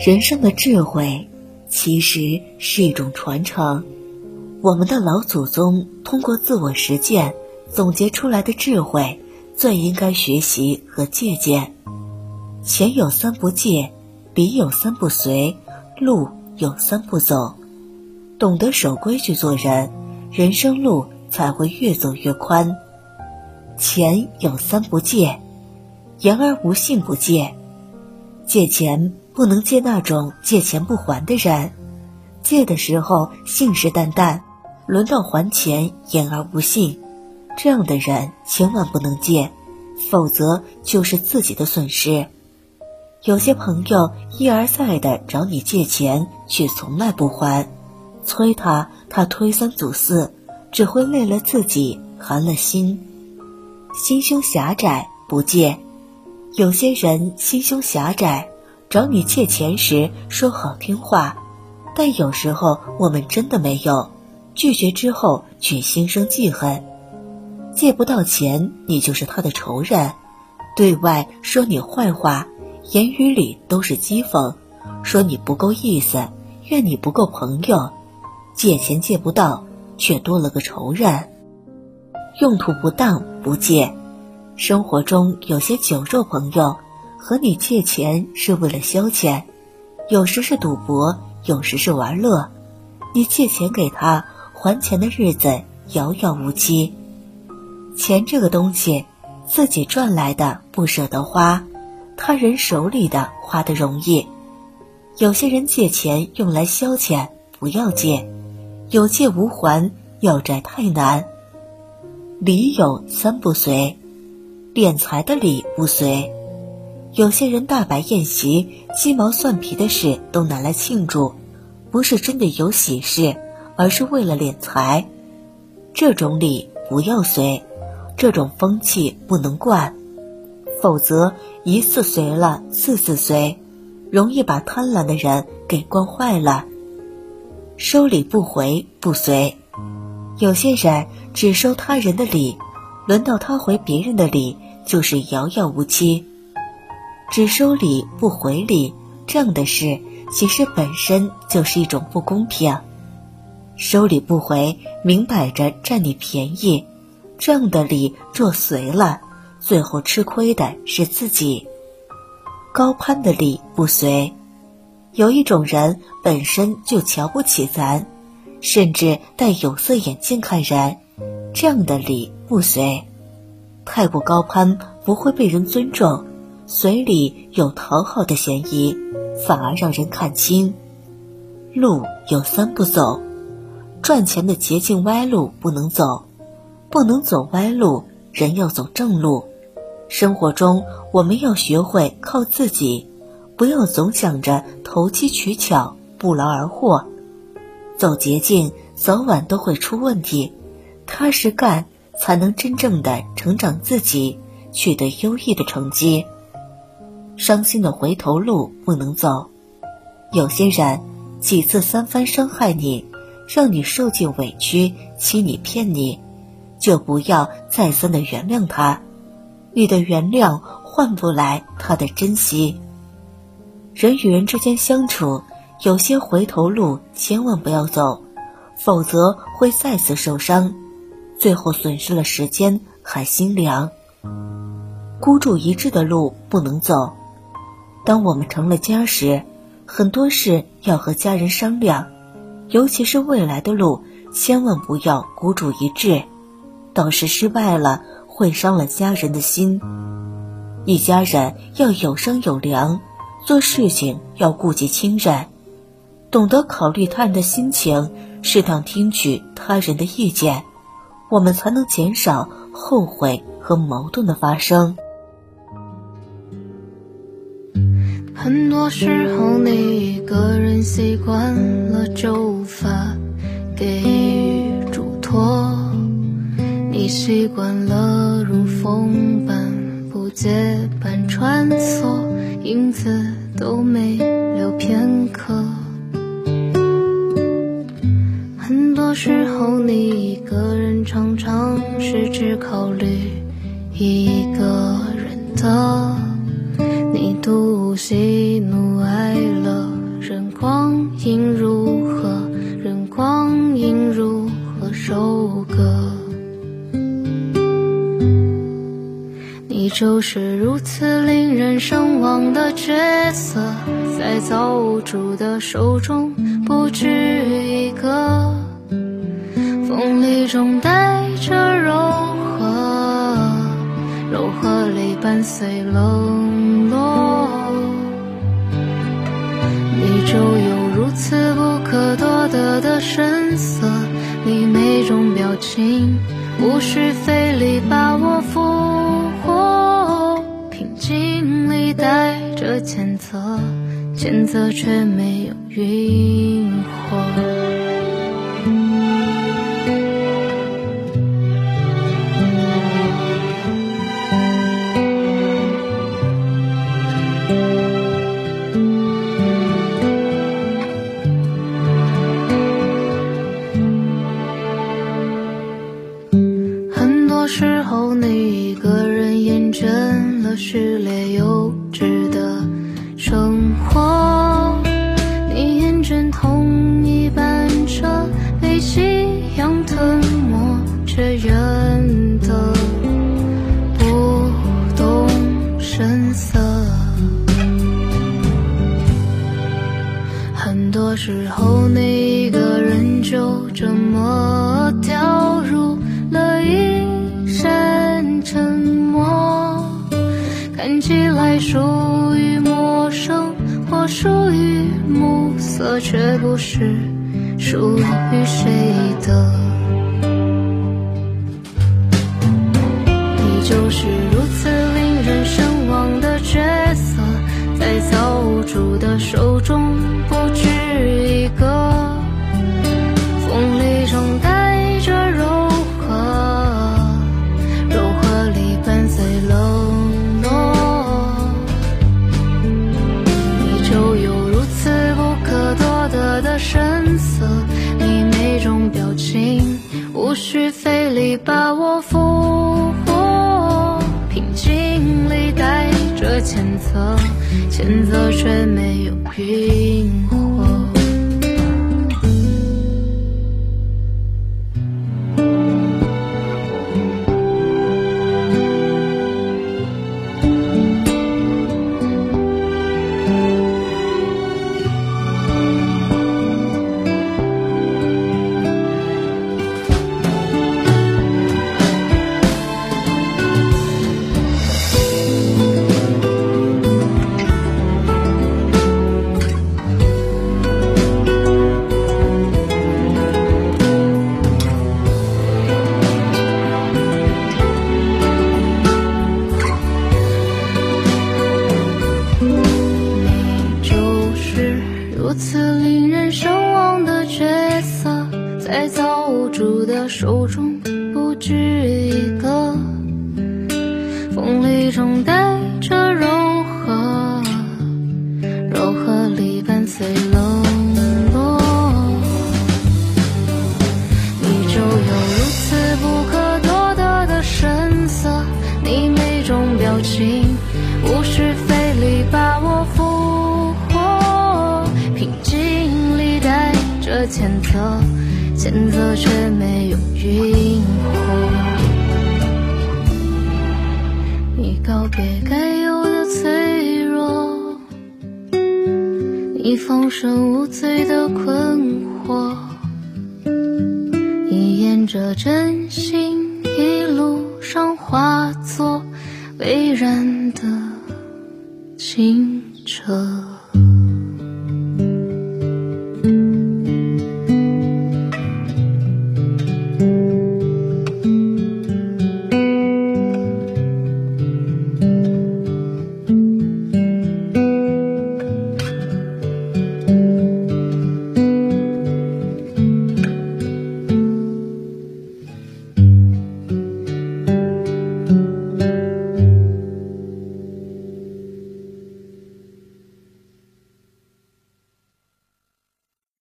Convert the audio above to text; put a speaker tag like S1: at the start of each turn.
S1: 人生的智慧，其实是一种传承。我们的老祖宗通过自我实践总结出来的智慧，最应该学习和借鉴。钱有三不借，礼有三不随，路有三不走。懂得守规矩做人，人生路才会越走越宽。钱有三不借，言而无信不借。借钱不能借那种借钱不还的人，借的时候信誓旦旦，轮到还钱言而无信，这样的人千万不能借，否则就是自己的损失。有些朋友一而再的找你借钱，却从来不还。催他，他推三阻四，只会累了自己，寒了心。心胸狭窄，不借。有些人心胸狭窄，找你借钱时说好听话，但有时候我们真的没有，拒绝之后却心生记恨。借不到钱，你就是他的仇人，对外说你坏话，言语里都是讥讽，说你不够意思，怨你不够朋友。借钱借不到，却多了个仇人。用途不当不借。生活中有些酒肉朋友，和你借钱是为了消遣，有时是赌博，有时是玩乐。你借钱给他，还钱的日子遥遥无期。钱这个东西，自己赚来的不舍得花，他人手里的花的容易。有些人借钱用来消遣，不要借。有借无还，要债太难。礼有三不随，敛财的礼不随。有些人大摆宴席，鸡毛蒜皮的事都拿来庆祝，不是真的有喜事，而是为了敛财。这种礼不要随，这种风气不能惯，否则一次随了，次次随，容易把贪婪的人给惯坏了。收礼不回不随，有些人只收他人的礼，轮到他回别人的礼就是遥遥无期。只收礼不回礼，这样的事其实本身就是一种不公平。收礼不回，明摆着占你便宜，这样的礼做随了，最后吃亏的是自己。高攀的礼不随。有一种人本身就瞧不起咱，甚至戴有色眼镜看人，这样的礼不随。太过高攀不会被人尊重，嘴里有讨好的嫌疑，反而让人看清。路有三不走，赚钱的捷径歪路不能走，不能走歪路，人要走正路。生活中我们要学会靠自己。不要总想着投机取巧、不劳而获，走捷径早晚都会出问题。踏实干才能真正的成长自己，取得优异的成绩。伤心的回头路不能走。有些人几次三番伤害你，让你受尽委屈，欺你骗你，就不要再三的原谅他。你的原谅换不来他的珍惜。人与人之间相处，有些回头路千万不要走，否则会再次受伤，最后损失了时间还心凉。孤注一掷的路不能走。当我们成了家时，很多事要和家人商量，尤其是未来的路，千万不要孤注一掷，到时失败了会伤了家人的心。一家人要有商有量。做事情要顾及亲人，懂得考虑他人的心情，适当听取他人的意见，我们才能减少后悔和矛盾的发生。
S2: 很多时候，你一个人习惯了，就无法给予嘱托。你习惯了如风般不结伴穿梭。影子都没留片刻，很多时候你一个人，常常是只考虑一个人的，你独喜怒哀乐。任光阴如何，任光阴如何收割。你就是如此令人神往的角色，在造物主的手中不止一个，锋利中带着柔和，柔和里伴随冷就有如此不可多得的神色，你每种表情无需费力把我俘获，平静里。带着谴责，谴责却没有晕火。时候，你一个人厌倦了序列幼稚的生活，你厌倦同一班车被夕阳吞没，却忍得不动声色。很多时候，你一个人就这么掉沉默，看起来属于陌生或属于暮色，却不是属于谁的。你就是如此令人神往的角色，在造物主的手中不止无需费力把我俘获，平静里带着谴责，谴责却没有晕火。如此令人神往的角色，在造物主的手中不止一个，风里中着谴责，谴责却没有晕火。你告别该有的脆弱，你放声无罪的困惑。你沿着真心一路上化作蔚然的清澈。